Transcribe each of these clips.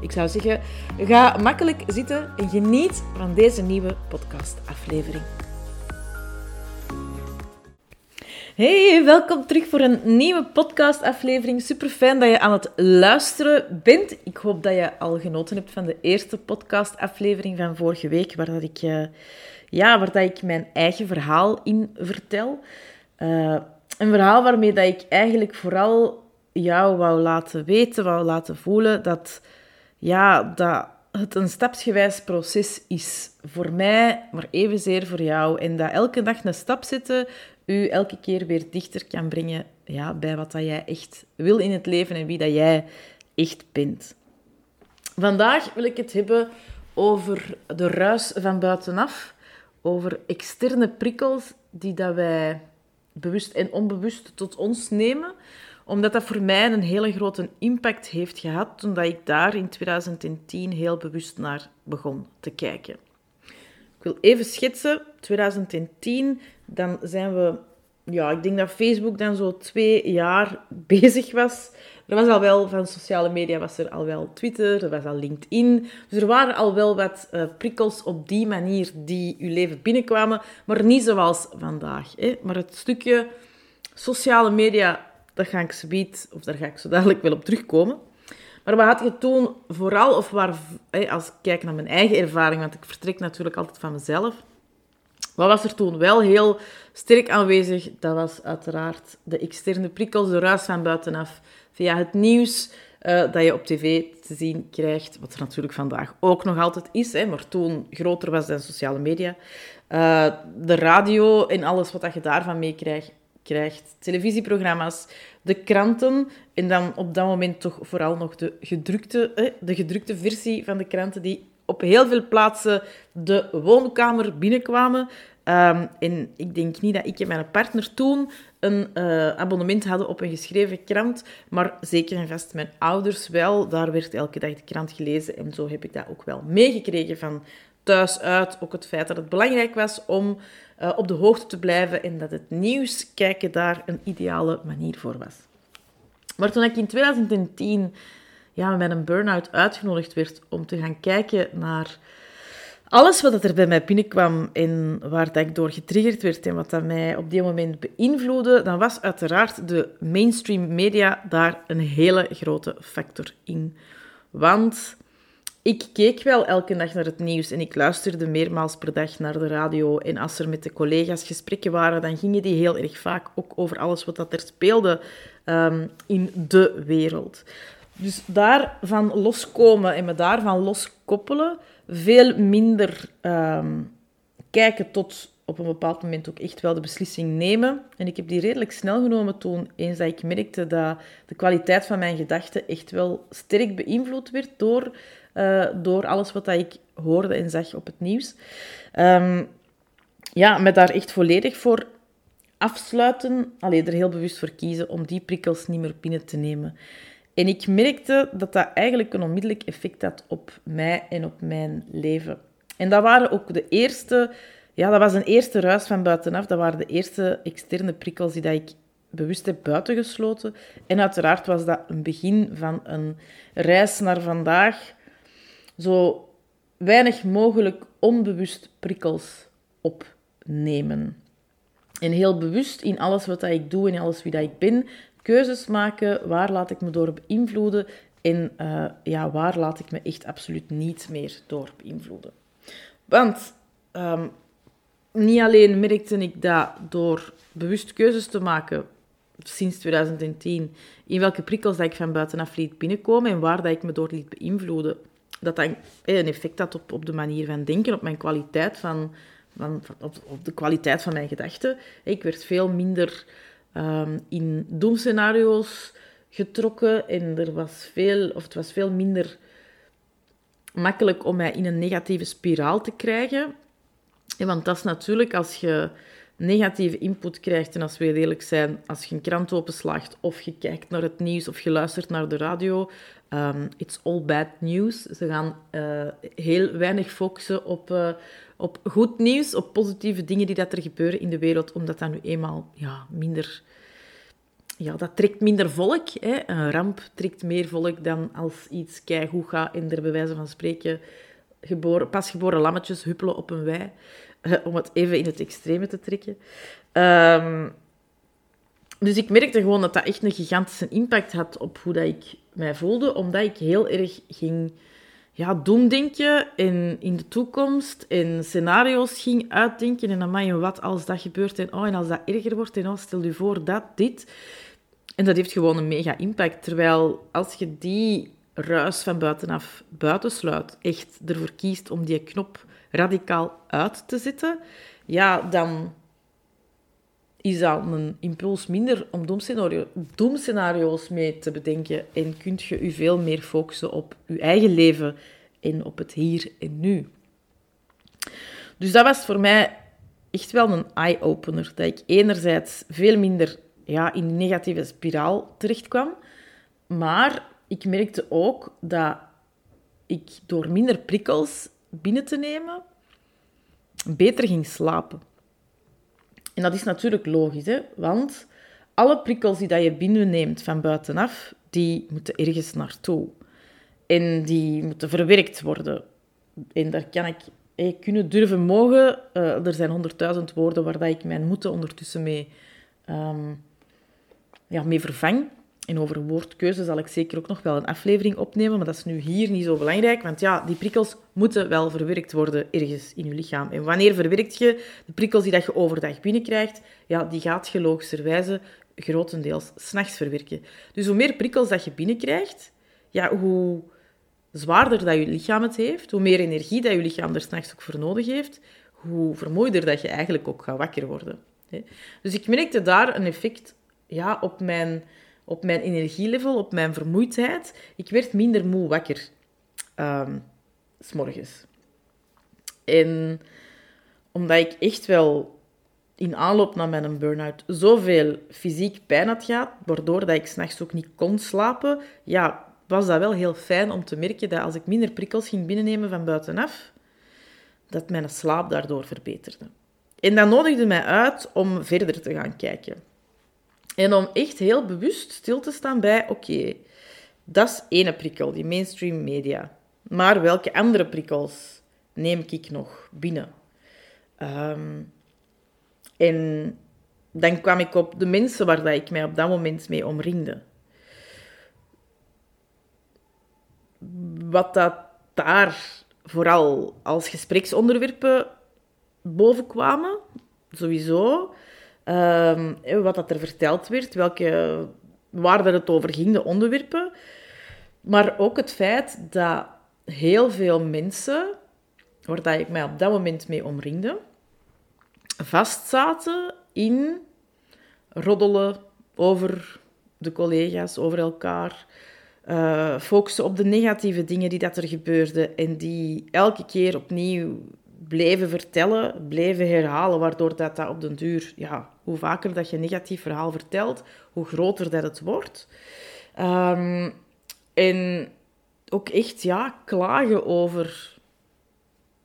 Ik zou zeggen, ga makkelijk zitten en geniet van deze nieuwe podcastaflevering. Hey, welkom terug voor een nieuwe podcastaflevering. Super fijn dat je aan het luisteren bent. Ik hoop dat je al genoten hebt van de eerste podcastaflevering van vorige week, waar dat ik, uh, ja, waar dat ik mijn eigen verhaal in vertel. Uh, een verhaal waarmee dat ik eigenlijk vooral jou wou laten weten, wou laten voelen dat ja, dat het een stapsgewijs proces is. Voor mij, maar evenzeer voor jou. En dat elke dag een stap zetten u elke keer weer dichter kan brengen ja, bij wat dat jij echt wil in het leven en wie dat jij echt bent. Vandaag wil ik het hebben over de ruis van buitenaf, over externe prikkels die dat wij bewust en onbewust tot ons nemen, omdat dat voor mij een hele grote impact heeft gehad toen ik daar in 2010 heel bewust naar begon te kijken. Ik wil even schetsen, 2010, dan zijn we, ja, ik denk dat Facebook dan zo twee jaar bezig was. Er was al wel, van sociale media was er al wel Twitter, er was al LinkedIn. Dus er waren al wel wat uh, prikkels op die manier die uw leven binnenkwamen, maar niet zoals vandaag. Hè. Maar het stukje sociale media dat ga ik zoiets, of daar ga ik zo dadelijk wel op terugkomen. Maar wat had je toen vooral, of waar, als ik kijk naar mijn eigen ervaring, want ik vertrek natuurlijk altijd van mezelf. Wat was er toen wel heel sterk aanwezig? Dat was uiteraard de externe prikkels, de ruis van buitenaf, via het nieuws uh, dat je op tv te zien krijgt. Wat er natuurlijk vandaag ook nog altijd is, hè, maar toen groter was dan sociale media. Uh, de radio en alles wat je daarvan meekrijgt krijgt. Televisieprogramma's, de kranten en dan op dat moment toch vooral nog de gedrukte, de gedrukte versie van de kranten die op heel veel plaatsen de woonkamer binnenkwamen. Um, en ik denk niet dat ik en mijn partner toen een uh, abonnement hadden op een geschreven krant, maar zeker en vast mijn ouders wel. Daar werd elke dag de krant gelezen en zo heb ik dat ook wel meegekregen van thuis uit. Ook het feit dat het belangrijk was om uh, op de hoogte te blijven en dat het nieuws kijken daar een ideale manier voor was. Maar toen ik in 2010 ja, met een burn-out uitgenodigd werd om te gaan kijken naar alles wat er bij mij binnenkwam en waar ik door getriggerd werd en wat dat mij op die moment beïnvloedde, dan was uiteraard de mainstream media daar een hele grote factor in. Want ik keek wel elke dag naar het nieuws en ik luisterde meermaals per dag naar de radio. En als er met de collega's gesprekken waren, dan gingen die heel erg vaak ook over alles wat dat er speelde ehm, in de wereld. Dus daarvan loskomen en me daarvan loskoppelen, veel minder ehm, kijken tot op een bepaald moment ook echt wel de beslissing nemen. En ik heb die redelijk snel genomen toen eens dat ik merkte dat de kwaliteit van mijn gedachten echt wel sterk beïnvloed werd door uh, door alles wat ik hoorde en zag op het nieuws. Um, ja, me daar echt volledig voor afsluiten, alleen er heel bewust voor kiezen om die prikkels niet meer binnen te nemen. En ik merkte dat dat eigenlijk een onmiddellijk effect had op mij en op mijn leven. En dat waren ook de eerste, ja, dat was een eerste ruis van buitenaf. Dat waren de eerste externe prikkels die dat ik bewust heb buitengesloten. En uiteraard was dat een begin van een reis naar vandaag, zo weinig mogelijk onbewust prikkels opnemen. En heel bewust in alles wat ik doe en alles wie dat ik ben, keuzes maken, waar laat ik me door beïnvloeden en uh, ja, waar laat ik me echt absoluut niet meer door beïnvloeden. Want um, niet alleen merkte ik dat door bewust keuzes te maken sinds 2010, in welke prikkels dat ik van buitenaf liet binnenkomen en waar dat ik me door liet beïnvloeden, dat dat een effect had op, op de manier van denken, op mijn kwaliteit van, van, op, op de kwaliteit van mijn gedachten. Ik werd veel minder um, in doemscenario's getrokken en er was veel, of het was veel minder makkelijk om mij in een negatieve spiraal te krijgen. want dat is natuurlijk als je negatieve input krijgt, en als we eerlijk zijn, als je een krant openslaagt of je kijkt naar het nieuws of je luistert naar de radio, um, it's all bad news. Ze gaan uh, heel weinig focussen op, uh, op goed nieuws, op positieve dingen die dat er gebeuren in de wereld, omdat dat nu eenmaal ja, minder... Ja, dat trekt minder volk. Hè. Een ramp trekt meer volk dan als iets keigoed gaat en er bij wijze van spreken geboren, pasgeboren lammetjes huppelen op een wei. om het even in het extreme te trekken. Um, dus ik merkte gewoon dat dat echt een gigantische impact had op hoe dat ik mij voelde, omdat ik heel erg ging ja, doemdenken in, in de toekomst en scenario's ging uitdenken en dan wat als dat gebeurt en, oh, en als dat erger wordt en oh, stel je voor dat, dit. En dat heeft gewoon een mega impact. Terwijl als je die ruis van buitenaf buitensluit, echt ervoor kiest om die knop radicaal uit te zetten, ja, dan is dat een impuls minder om doemscenario, doemscenario's mee te bedenken en kunt je je veel meer focussen op je eigen leven en op het hier en nu. Dus dat was voor mij echt wel een eye-opener. Dat ik enerzijds veel minder ja, in die negatieve spiraal terecht kwam, maar ik merkte ook dat ik door minder prikkels binnen te nemen beter ging slapen. En dat is natuurlijk logisch, hè? want alle prikkels die dat je binnenneemt van buitenaf, die moeten ergens naartoe. En die moeten verwerkt worden. En daar kan ik hey, kunnen durven mogen. Uh, er zijn honderdduizend woorden waar dat ik mijn moeten ondertussen mee, um, ja, mee vervang. En over woordkeuze zal ik zeker ook nog wel een aflevering opnemen, maar dat is nu hier niet zo belangrijk, want ja, die prikkels moeten wel verwerkt worden ergens in je lichaam. En wanneer verwerkt je de prikkels die dat je overdag binnenkrijgt? Ja, die gaat je logischerwijze grotendeels s'nachts verwerken. Dus hoe meer prikkels dat je binnenkrijgt, ja, hoe zwaarder dat je lichaam het heeft, hoe meer energie dat je lichaam er s'nachts ook voor nodig heeft, hoe vermoeider dat je eigenlijk ook gaat wakker worden. Dus ik merkte daar een effect ja, op mijn op mijn energielevel, op mijn vermoeidheid. Ik werd minder moe wakker. Um, s morgens. En omdat ik echt wel in aanloop naar mijn burn-out zoveel fysiek pijn had gehad, waardoor dat ik s'nachts ook niet kon slapen, ja, was dat wel heel fijn om te merken dat als ik minder prikkels ging binnennemen van buitenaf, dat mijn slaap daardoor verbeterde. En dat nodigde mij uit om verder te gaan kijken. En om echt heel bewust stil te staan bij, oké, dat is ene prikkel, die mainstream media. Maar welke andere prikkels neem ik nog binnen? Ehm, en dan kwam ik op de mensen waar dat ik mij op dat moment mee omringde. Wat dat daar vooral als gespreksonderwerpen bovenkwamen, sowieso, Um, wat dat er verteld werd, welke, waar het over ging, de onderwerpen. Maar ook het feit dat heel veel mensen, waar dat ik mij op dat moment mee omringde, vastzaten in roddelen over de collega's, over elkaar. Uh, focussen op de negatieve dingen die dat er gebeurden en die elke keer opnieuw blijven vertellen, blijven herhalen, waardoor dat, dat op den duur, ja, hoe vaker dat je een negatief verhaal vertelt, hoe groter dat het wordt. Um, en ook echt, ja, klagen over,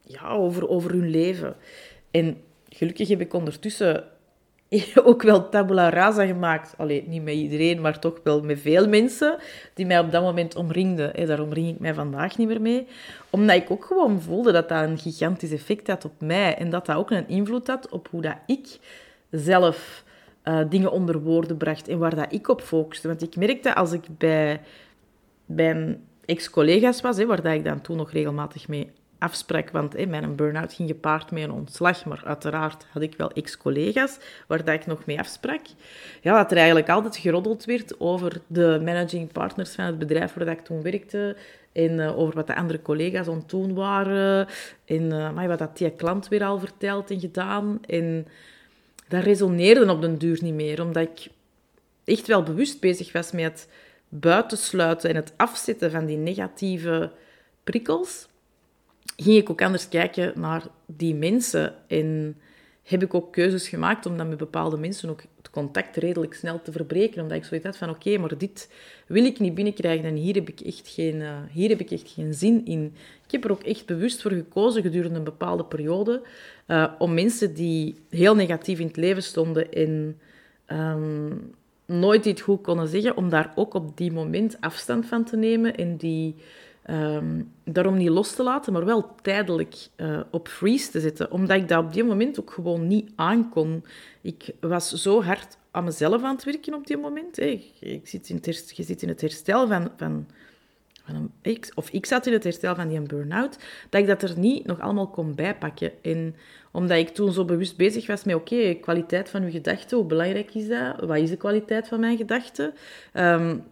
ja, over, over hun leven. En gelukkig heb ik ondertussen ook wel tabula rasa gemaakt. Allee, niet met iedereen, maar toch wel met veel mensen die mij op dat moment omringden. Daar omring ik mij vandaag niet meer mee. Omdat ik ook gewoon voelde dat dat een gigantisch effect had op mij. En dat dat ook een invloed had op hoe dat ik zelf uh, dingen onder woorden bracht en waar dat ik op focuste. Want ik merkte als ik bij, bij ex-collega's was, waar dat ik dan toen nog regelmatig mee afsprak, want hè, mijn burn-out ging gepaard met een ontslag, maar uiteraard had ik wel ex-collega's waar dat ik nog mee afsprak. Ja, dat er eigenlijk altijd geroddeld werd over de managing partners van het bedrijf waar dat ik toen werkte en uh, over wat de andere collega's aan toen waren en uh, wat dat die klant weer al verteld en gedaan. En dat resoneerde op den duur niet meer, omdat ik echt wel bewust bezig was met het buitensluiten en het afzetten van die negatieve prikkels. Ging ik ook anders kijken naar die mensen. En heb ik ook keuzes gemaakt om dan met bepaalde mensen ook het contact redelijk snel te verbreken. Omdat ik zoiets had van, oké, maar dit wil ik niet binnenkrijgen en hier heb, ik echt geen, uh, hier heb ik echt geen zin in. Ik heb er ook echt bewust voor gekozen gedurende een bepaalde periode uh, om mensen die heel negatief in het leven stonden en um, nooit iets goed konden zeggen, om daar ook op die moment afstand van te nemen en die um, daarom niet los te laten, maar wel tijdelijk uh, op freeze te zetten. Omdat ik dat op die moment ook gewoon niet aankon. Ik was zo hard aan mezelf aan het werken op die moment. Ik zit in het je zit in het herstel van, van, van een, of ik zat in het herstel van die burn-out, dat ik dat er niet nog allemaal kon bijpakken. En omdat ik toen zo bewust bezig was met, oké, kwaliteit van uw gedachten, hoe belangrijk is dat? Wat is de kwaliteit van mijn gedachten? Um,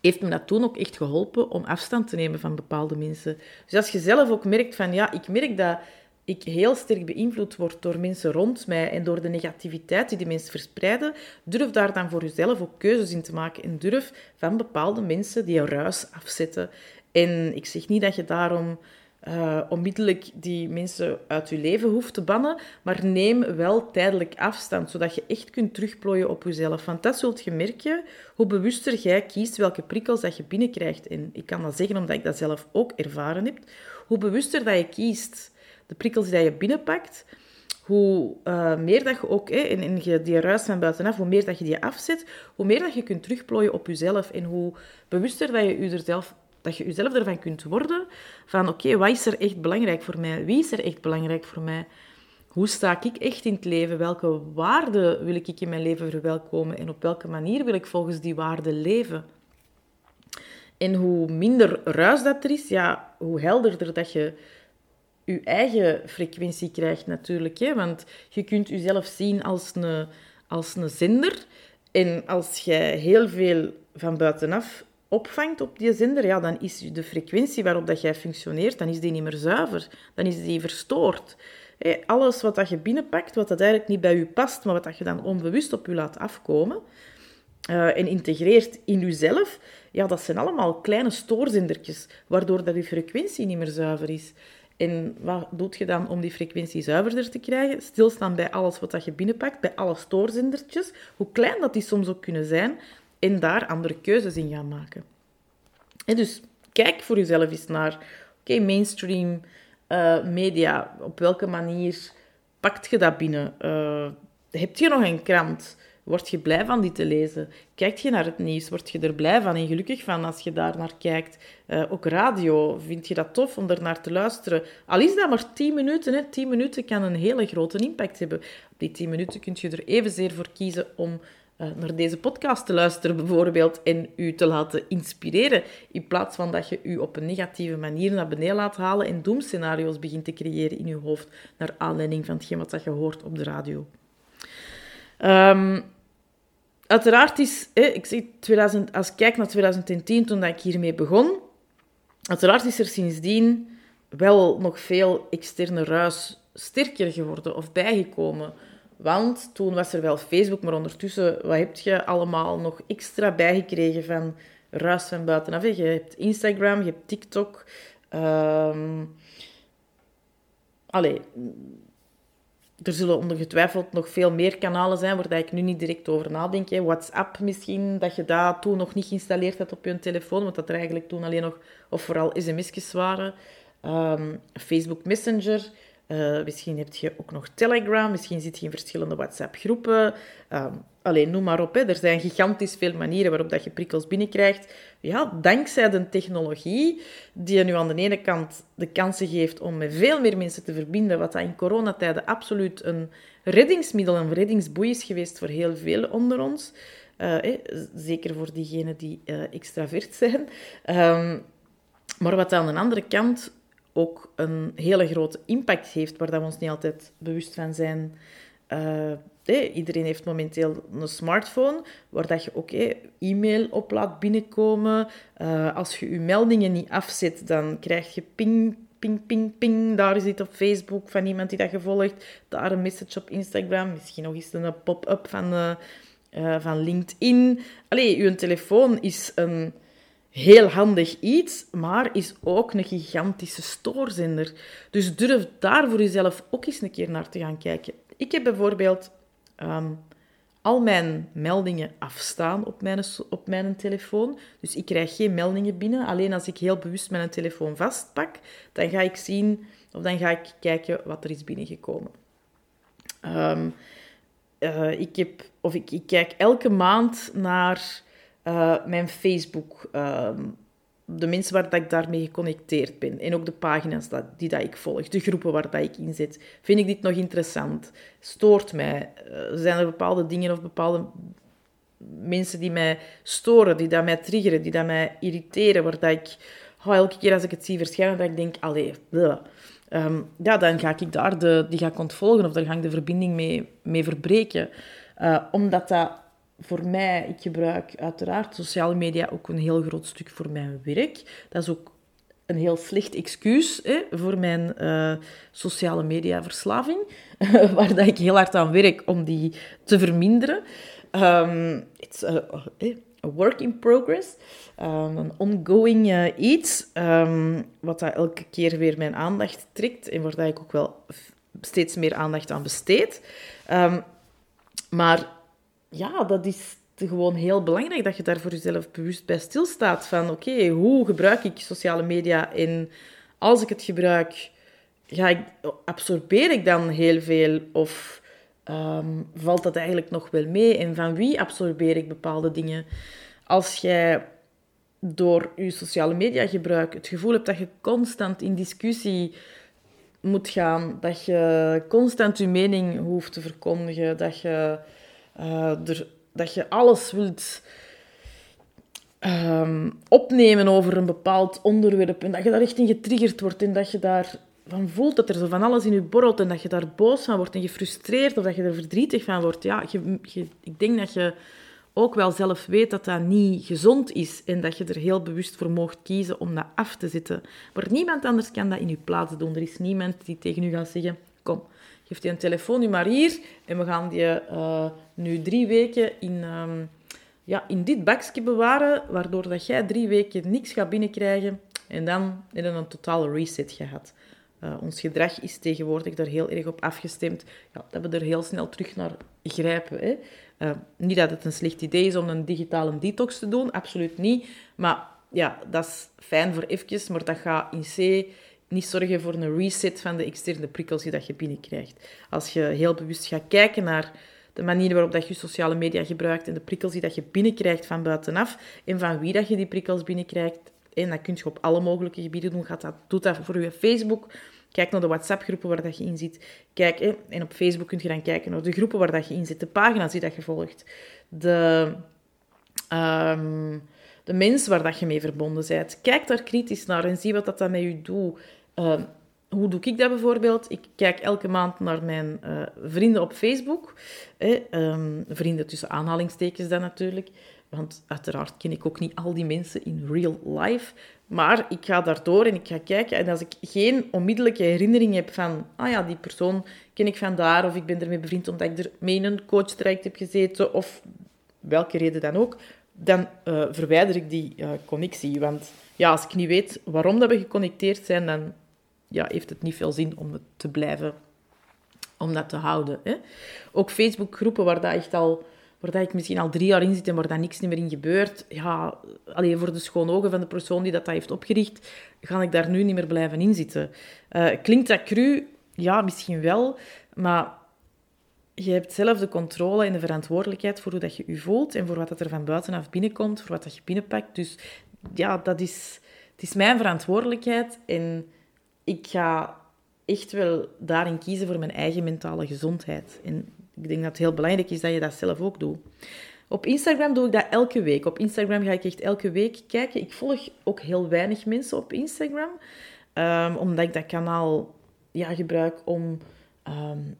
heeft me dat toen ook echt geholpen om afstand te nemen van bepaalde mensen. Dus als je zelf ook merkt van, ja, ik merk dat ik heel sterk beïnvloed word door mensen rond mij en door de negativiteit die die mensen verspreiden, durf daar dan voor jezelf ook keuzes in te maken en durf van bepaalde mensen die ruis afzetten. En ik zeg niet dat je daarom uh, onmiddellijk die mensen uit je leven hoeft te bannen, maar neem wel tijdelijk afstand, zodat je echt kunt terugplooien op jezelf. Want dat zult je merken, hoe bewuster jij kiest welke prikkels dat je binnenkrijgt. En ik kan dat zeggen omdat ik dat zelf ook ervaren heb. Hoe bewuster dat je kiest, de prikkels die je binnenpakt, hoe uh, meer dat je ook, hè, die ruis van buitenaf, hoe meer dat je die afzet, hoe meer dat je kunt terugplooien op jezelf en hoe bewuster dat je jezelf dat je jezelf ervan kunt worden van oké, wat is er echt belangrijk voor mij? Wie is er echt belangrijk voor mij? Hoe sta ik echt in het leven? Welke waarden wil ik in mijn leven verwelkomen? En op welke manier wil ik volgens die waarden leven? En hoe minder ruis dat er is, ja, hoe helderder dat je je eigen frequentie krijgt natuurlijk. Hè? Want je kunt jezelf zien als een, als een zender. En als jij heel veel van buitenaf opvangt op die zender, ja, dan is de frequentie waarop dat jij functioneert, dan is die niet meer zuiver. Dan is die verstoord. alles wat dat je binnenpakt, wat dat eigenlijk niet bij je past, maar wat dat je dan onbewust op je laat afkomen uh, en integreert in jezelf, ja, dat zijn allemaal kleine stoorzindertjes, waardoor dat je frequentie niet meer zuiver is. En wat doet je dan om die frequentie zuiverder te krijgen? Stilstaan bij alles wat dat je binnenpakt, bij alle stoorzindertjes, hoe klein dat die soms ook kunnen zijn, en daar andere keuzes in gaan maken. En dus kijk voor jezelf eens naar, oké, mainstream uh, media, op welke manier pakt je dat binnen? Uh, heb je nog een krant? Word je blij van die te lezen? Kijk je naar het nieuws? Word je er blij van en gelukkig van als je daar naar kijkt? Uh, ook radio, vind je dat tof om er naar te luisteren? Al is dat maar 10 minuten, hè? 10 minuten kan een hele grote impact hebben. Op die 10 minuten kun je er evenzeer voor kiezen om naar deze podcast te luisteren bijvoorbeeld en u te laten inspireren, in plaats van dat je u op een negatieve manier naar beneden laat halen en doemscenario's begint te creëren in je hoofd naar aanleiding van hetgeen wat je hoort op de radio. Um, uiteraard is, ik zeg 2000, als ik kijk naar 2010, toen ik hiermee begon, uiteraard is er sindsdien wel nog veel externe ruis sterker geworden of bijgekomen. Want toen was er wel Facebook, maar ondertussen, wat heb je allemaal nog extra bijgekregen van ruis van buitenaf? Je hebt Instagram, je hebt TikTok. Um, allee, er zullen ongetwijfeld nog veel meer kanalen zijn waar ik nu niet direct over nadenk. Hè. WhatsApp misschien, dat je dat toen nog niet geïnstalleerd had op je telefoon, want dat er eigenlijk toen alleen nog, of vooral sms'jes waren. Um, Facebook Messenger. Uh, misschien heb je ook nog Telegram, misschien zit je in verschillende WhatsApp-groepen. Um, alleen noem maar op, hè. er zijn gigantisch veel manieren waarop dat je prikkels binnenkrijgt. Ja, dankzij de technologie, die je nu aan de ene kant de kansen geeft om met veel meer mensen te verbinden, wat in coronatijden absoluut een reddingsmiddel, een reddingsboei is geweest voor heel veel onder ons. Uh, zeker voor diegenen die uh, extravert zijn. Um, maar wat aan de andere kant ook een hele grote impact heeft, waar dat we ons niet altijd bewust van zijn. Uh, iedereen heeft momenteel een smartphone, waar dat je ook e-mail op laat binnenkomen. Als je je meldingen niet afzet, dan krijg je ping, ping, ping, ping. Daar is op Facebook van iemand die dat je volgt. Daar een message op Instagram. Misschien nog eens een pop-up van, van LinkedIn. Allee, je telefoon is een heel handig iets, maar is ook een gigantische stoorzender. Dus durf daar voor jezelf ook eens een keer naar te gaan kijken. Ik heb bijvoorbeeld ehm, al mijn meldingen afstaan op mijn, op mijn telefoon. Dus ik krijg geen meldingen binnen. Alleen als ik heel bewust mijn telefoon vastpak, dan ga ik zien of dan ga ik kijken wat er is binnengekomen. Um, ik, heb, of ik, ik kijk elke maand naar uh, mijn Facebook, uh, de mensen waar dat ik daarmee geconnecteerd ben. En ook de pagina's dat, die dat ik volg, de groepen waar dat ik in zit. Vind ik dit nog interessant? Stoort mij? Uh, zijn er bepaalde dingen of bepaalde mensen die mij storen, die dat mij triggeren, die dat mij irriteren, waar dat ik oh, elke keer als ik het zie verschijnen, dat ik denk, allee, um, ja, dan ga ik daar de, die ga ik ontvolgen of daar ga ik de verbinding mee, verbreken. Uh, omdat dat voor mij, ik gebruik uiteraard sociale media ook een heel groot stuk voor mijn werk. Dat is ook een heel slecht excuus hè, voor mijn uh, sociale media verslaving, waar dat ik heel hard aan werk om die te verminderen. Um, it's a, a, work in progress, um, een ongoing uh, iets, um, wat dat elke keer weer mijn aandacht trekt en waar dat ik ook wel steeds meer aandacht aan besteed. maar ja, dat is gewoon heel belangrijk dat je daar voor jezelf bewust bij stilstaat. Van oké, hoe gebruik ik sociale media en als ik het gebruik, ga ik, absorbeer ik dan heel veel of ehm, valt dat eigenlijk nog wel mee? En van wie absorbeer ik bepaalde dingen? Als jij door je sociale media gebruik het gevoel hebt dat je constant in discussie moet gaan, dat je constant je mening hoeft te verkondigen, dat je er, dat je alles wilt um, opnemen over een bepaald onderwerp en dat je daar echt in getriggerd wordt en dat je daar van voelt dat er zo van alles in je borrelt en dat je daar boos van wordt en gefrustreerd of dat je er verdrietig van wordt. Ja, je, ik denk dat je ook wel zelf weet dat dat niet gezond is en dat je er heel bewust voor mocht kiezen om dat af te zetten. Maar niemand anders kan dat in je plaats doen. Er is niemand die tegen u gaat zeggen, kom, geef je een telefoon nu maar hier en we gaan die uh, nu drie weken in, um, ja, in dit bakje bewaren, waardoor dat jij drie weken niks gaat binnenkrijgen en dan heb je een totale reset gehad. Ons gedrag is tegenwoordig daar heel erg op afgestemd ja, dat we er heel snel terug naar grijpen. Hè. Uh, niet dat het een slecht idee is om een digitale detox te doen, absoluut niet. Maar ja, dat is fijn voor eventjes, maar dat gaat in C niet zorgen voor een reset van de externe prikkels die dat je binnenkrijgt. Als je heel bewust gaat kijken naar de manier waarop dat je sociale media gebruikt en de prikkels die dat je binnenkrijgt van buitenaf en van wie dat je die prikkels binnenkrijgt. En dat kun je op alle mogelijke gebieden doen. Gaat dat, doe dat voor je Facebook. Kijk naar de WhatsApp-groepen waar dat je in zit. Kijk, en op Facebook kun je dan kijken naar de groepen waar dat je in zit, de pagina's die dat je volgt, de, um, de mensen waar dat je mee verbonden bent. Kijk daar kritisch naar en zie wat dat, met je doet. Ehm, hoe doe ik dat bijvoorbeeld? Ik kijk elke maand naar mijn uh, vrienden op Facebook. um, vrienden tussen aanhalingstekens dan natuurlijk. Want uiteraard ken ik ook niet al die mensen in real life. Maar ik ga daardoor en ik ga kijken. En als ik geen onmiddellijke herinnering heb van... Ah ja, die persoon ken ik vandaar. Of ik ben ermee bevriend omdat ik er mee in een coachtraject heb gezeten. Of welke reden dan ook. Dan uh, verwijder ik die uh, connectie. Want ja, als ik niet weet waarom dat we geconnecteerd zijn, dan ja, heeft het niet veel zin om te blijven, om dat te houden. Hè? Ook Facebookgroepen waar dat echt al waar dat ik misschien al drie jaar in zit en waar dat niks meer in gebeurt, ja, alleen voor de schone ogen van de persoon die dat, dat heeft opgericht, ga ik daar nu niet meer blijven inzitten. Uh, klinkt dat cru? Ja, misschien wel, maar je hebt zelf de controle en de verantwoordelijkheid voor hoe dat je je voelt en voor wat er van buitenaf binnenkomt, voor wat dat je binnenpakt. Dus ja, dat is, het is mijn verantwoordelijkheid en ik ga echt wel daarin kiezen voor mijn eigen mentale gezondheid. En ik denk dat het heel belangrijk is dat je dat zelf ook doet. Op Instagram doe ik dat elke week. Op Instagram ga ik echt elke week kijken. Ik volg ook heel weinig mensen op Instagram, um, omdat ik dat kanaal ja, gebruik om um,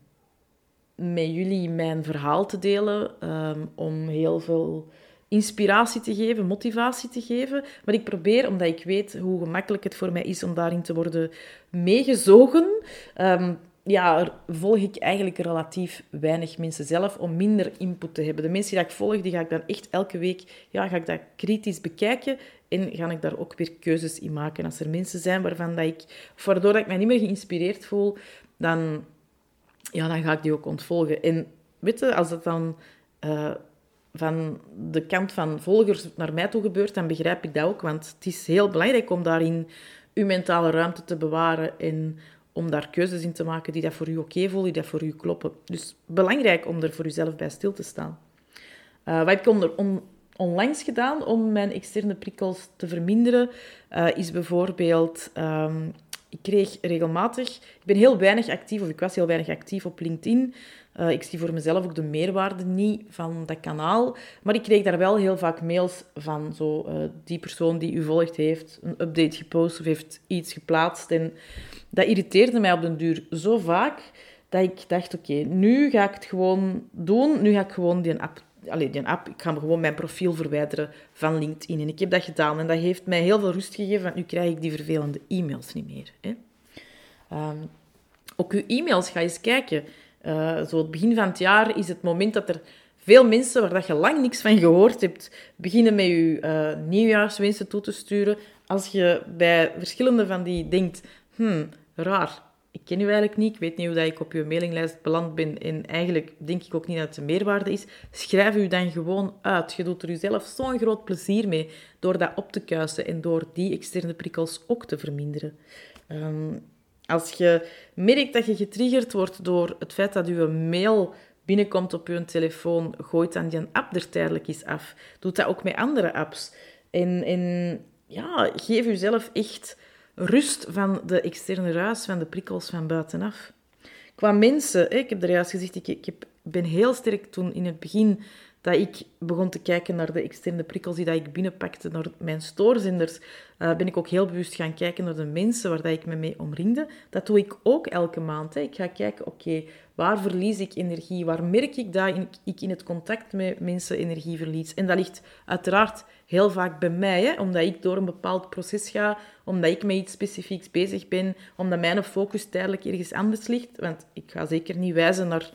met jullie mijn verhaal te delen, um, om heel veel inspiratie te geven, motivatie te geven. Maar ik probeer, omdat ik weet hoe gemakkelijk het voor mij is om daarin te worden meegezogen, um, ja, volg ik eigenlijk relatief weinig mensen zelf om minder input te hebben. De mensen die ik volg, die ga ik dan echt elke week ja, ga ik dat kritisch bekijken en ga ik daar ook weer keuzes in maken. Als er mensen zijn waarvan dat ik, waardoor ik mij niet meer geïnspireerd voel, dan, ja, dan ga ik die ook ontvolgen. En weet je, als dat dan uh, van de kant van volgers naar mij toe gebeurt, dan begrijp ik dat ook. Want het is heel belangrijk om daarin uw mentale ruimte te bewaren en om daar keuzes in te maken die dat voor u oké voelen, die dat voor u kloppen. Dus belangrijk om er voor uzelf bij stil te staan. Uh, wat ik onder, onlangs gedaan om mijn externe prikkels te verminderen, uh, is bijvoorbeeld... Um, ik kreeg regelmatig... Ik ben heel weinig actief, of ik was heel weinig actief op LinkedIn. Uh, ik zie voor mezelf ook de meerwaarde niet van dat kanaal. Maar ik kreeg daar wel heel vaak mails van zo, uh, die persoon die u volgt heeft een update gepost of heeft iets geplaatst. En dat irriteerde mij op den duur zo vaak dat ik dacht, oké, nu ga ik het gewoon doen. Nu ga ik gewoon die app... Allee, die app, ik ga gewoon mijn profiel verwijderen van LinkedIn. En ik heb dat gedaan en dat heeft mij heel veel rust gegeven, want nu krijg ik die vervelende e-mails niet meer. Hè. Um, ook uw e-mails, ga eens kijken. Uh, zo het begin van het jaar is het moment dat er veel mensen waar dat je lang niks van gehoord hebt, beginnen met je uh, nieuwjaarswensen toe te sturen. Als je bij verschillende van die denkt, hmm, raar, ik ken u eigenlijk niet, ik weet niet hoe dat ik op uw mailinglijst beland ben en eigenlijk denk ik ook niet dat het een meerwaarde is, schrijf u dan gewoon uit. Je doet er jezelf zo'n groot plezier mee door dat op te kuisen en door die externe prikkels ook te verminderen. Um, als je merkt dat je getriggerd wordt door het feit dat je mail binnenkomt op je telefoon, gooit dan die app er tijdelijk eens af. Doe dat ook met andere apps. En, en ja, geef jezelf echt rust van de externe ruis, van de prikkels van buitenaf. Qua mensen, ik heb er juist gezegd, ik, ben heel sterk toen in het begin dat ik begon te kijken naar de externe prikkels die dat ik binnenpakte, naar mijn stoorzenders, uh, ben ik ook heel bewust gaan kijken naar de mensen waar ik me mee omringde. Dat doe ik ook elke maand. Ik ga kijken, oké, waar verlies ik energie? Waar merk ik dat ik in het contact met mensen energie verlies? En dat ligt uiteraard heel vaak bij mij, hè, omdat ik door een bepaald proces ga, omdat ik met iets specifieks bezig ben, omdat mijn focus tijdelijk ergens anders ligt. Want ik ga zeker niet wijzen naar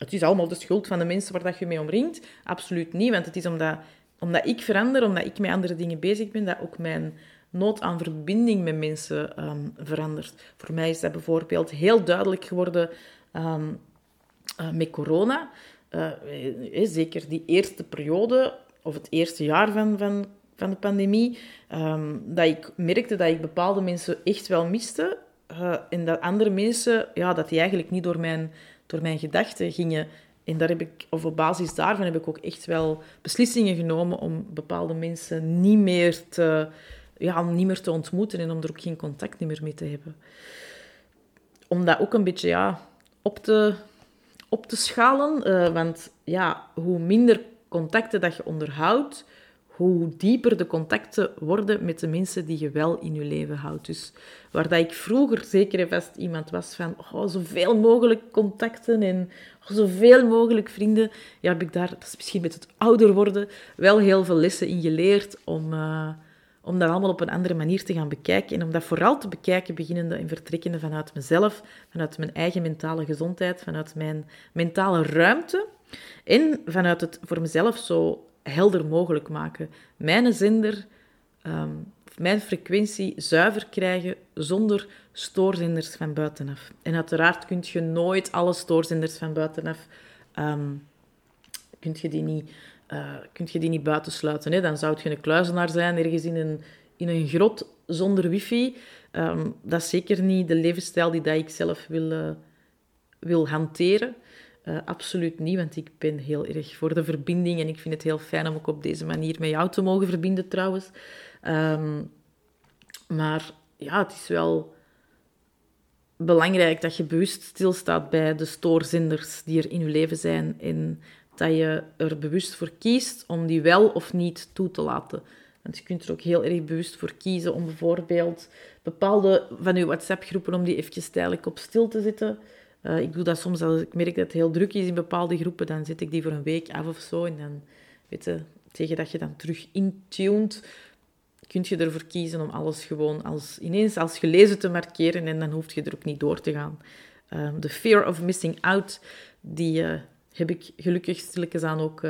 het is allemaal de schuld van de mensen waar dat je mee omringt. Absoluut niet, want het is omdat, omdat ik verander, omdat ik met andere dingen bezig ben, dat ook mijn nood aan verbinding met mensen um, verandert. Voor mij is dat bijvoorbeeld heel duidelijk geworden um, uh, met corona. Uh, zeker die eerste periode, of het eerste jaar van, van, van de pandemie, um, dat ik merkte dat ik bepaalde mensen echt wel miste. Uh, en dat andere mensen, ja, dat die eigenlijk niet door mijn door mijn gedachten gingen. En daar heb ik, of op basis daarvan heb ik ook echt wel beslissingen genomen om bepaalde mensen niet meer te, ja, niet meer te ontmoeten en om er ook geen contact meer mee te hebben. Om dat ook een beetje ja, op, te, op te schalen. Uh, want ja, hoe minder contacten dat je onderhoudt, hoe dieper de contacten worden met de mensen die je wel in je leven houdt. Dus waar dat ik vroeger zeker en vast iemand was van oh, zoveel mogelijk contacten en oh, zoveel mogelijk vrienden, ja, heb ik daar, dat is misschien met het ouder worden, wel heel veel lessen in geleerd om, uh, om dat allemaal op een andere manier te gaan bekijken. En om dat vooral te bekijken, beginnende en vertrekkende vanuit mezelf, vanuit mijn eigen mentale gezondheid, vanuit mijn mentale ruimte. En vanuit het voor mezelf zo helder mogelijk maken. Mijn zender, ehm, mijn frequentie zuiver krijgen zonder stoorzenders van buitenaf. En uiteraard kun je nooit alle stoorzenders van buitenaf... Um, kun je die niet, uh, je die niet buitensluiten. Hè? Dan zou je een kluizenaar zijn, ergens in een, in een grot zonder wifi. Um, dat is zeker niet de levensstijl die dat ik zelf wil, uh, wil hanteren. Uh, absoluut niet, want ik ben heel erg voor de verbinding en ik vind het heel fijn om ook op deze manier met jou te mogen verbinden trouwens. Um, maar ja, het is wel belangrijk dat je bewust stilstaat bij de stoorzenders die er in je leven zijn en dat je er bewust voor kiest om die wel of niet toe te laten. Want je kunt er ook heel erg bewust voor kiezen om bijvoorbeeld bepaalde van je WhatsApp-groepen om die eventjes tijdelijk op stil te zetten. Uh, ik doe dat soms als ik merk dat het heel druk is in bepaalde groepen, dan zet ik die voor een week af of zo. En dan, weet je, tegen dat je dan terug intuned, kun je ervoor kiezen om alles gewoon als, ineens als gelezen te markeren en dan hoef je er ook niet door te gaan. de fear of missing out, die heb ik gelukkig stilletjes aan ook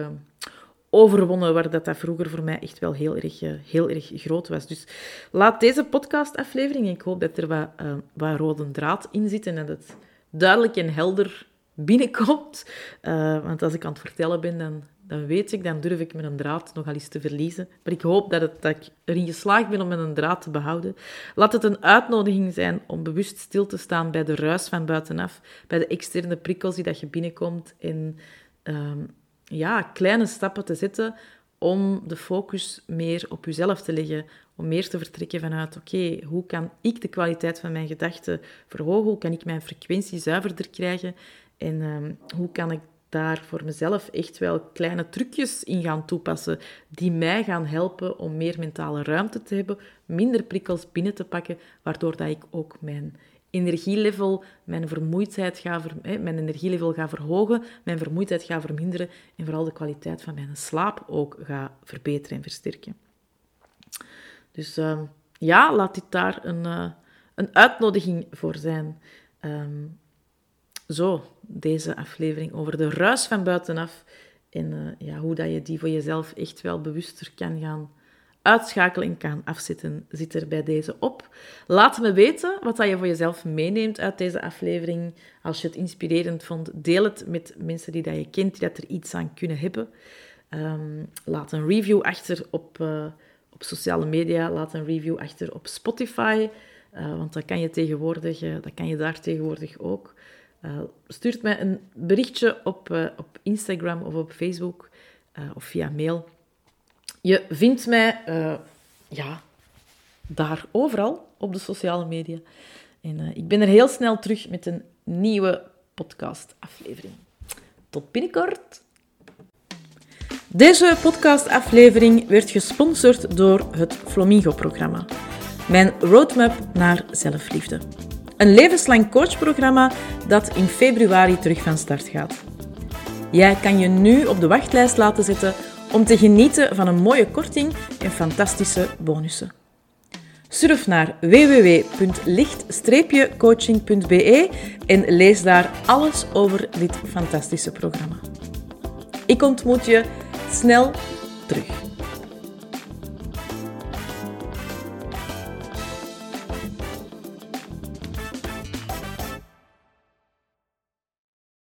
overwonnen, waar dat, dat vroeger voor mij echt wel heel erg, heel erg groot was. Dus laat deze podcastaflevering, ik hoop dat er wat, wat rode draad in zit en dat het duidelijk en helder binnenkomt. Uh, want als ik aan het vertellen ben, dan, dan weet ik, dan durf ik mijn draad nogal eens te verliezen. Maar ik hoop dat, ik erin geslaagd ben om mijn draad te behouden. Laat het een uitnodiging zijn om bewust stil te staan bij de ruis van buitenaf, bij de externe prikkels die dat je binnenkomt en um, ja, kleine stappen te zetten om de focus meer op jezelf te leggen, om meer te vertrekken vanuit, oké, hoe kan ik de kwaliteit van mijn gedachten verhogen, hoe kan ik mijn frequentie zuiverder krijgen? En um, hoe kan ik daar voor mezelf echt wel kleine trucjes in gaan toepassen die mij gaan helpen om meer mentale ruimte te hebben, minder prikkels binnen te pakken, waardoor dat ik ook mijn energielevel, mijn vermoeidheid ga, ver, mijn energielevel ga verhogen, mijn vermoeidheid ga verminderen en vooral de kwaliteit van mijn slaap ook ga verbeteren en versterken. Dus uh, ja, laat dit daar een, uh, een uitnodiging voor zijn. Um, zo, deze aflevering over de ruis van buitenaf en uh, ja, hoe dat je die voor jezelf echt wel bewuster kan gaan uitschakelen en kan afzetten, zit er bij deze op. Laat me weten wat dat je voor jezelf meeneemt uit deze aflevering. Als je het inspirerend vond, deel het met mensen die dat je kent, die dat er iets aan kunnen hebben. Um, laat een review achter op, uh, op sociale media. Laat een review achter op Spotify. Uh, want dat kan je tegenwoordig, uh, dat kan je daar tegenwoordig ook. stuurt mij een berichtje op, op Instagram of op Facebook of via mail. Je vindt mij uh, ja, daar overal op de sociale media. En uh, ik ben er heel snel terug met een nieuwe podcast-aflevering. Tot binnenkort. Deze podcast-aflevering werd gesponsord door het Flamingo-programma. Mijn roadmap naar zelfliefde. Een levenslang coachprogramma dat in februari terug van start gaat. Jij kan je nu op de wachtlijst laten zetten om te genieten van een mooie korting en fantastische bonussen. Surf naar www.licht-coaching.be en lees daar alles over dit fantastische programma. Ik ontmoet je snel terug.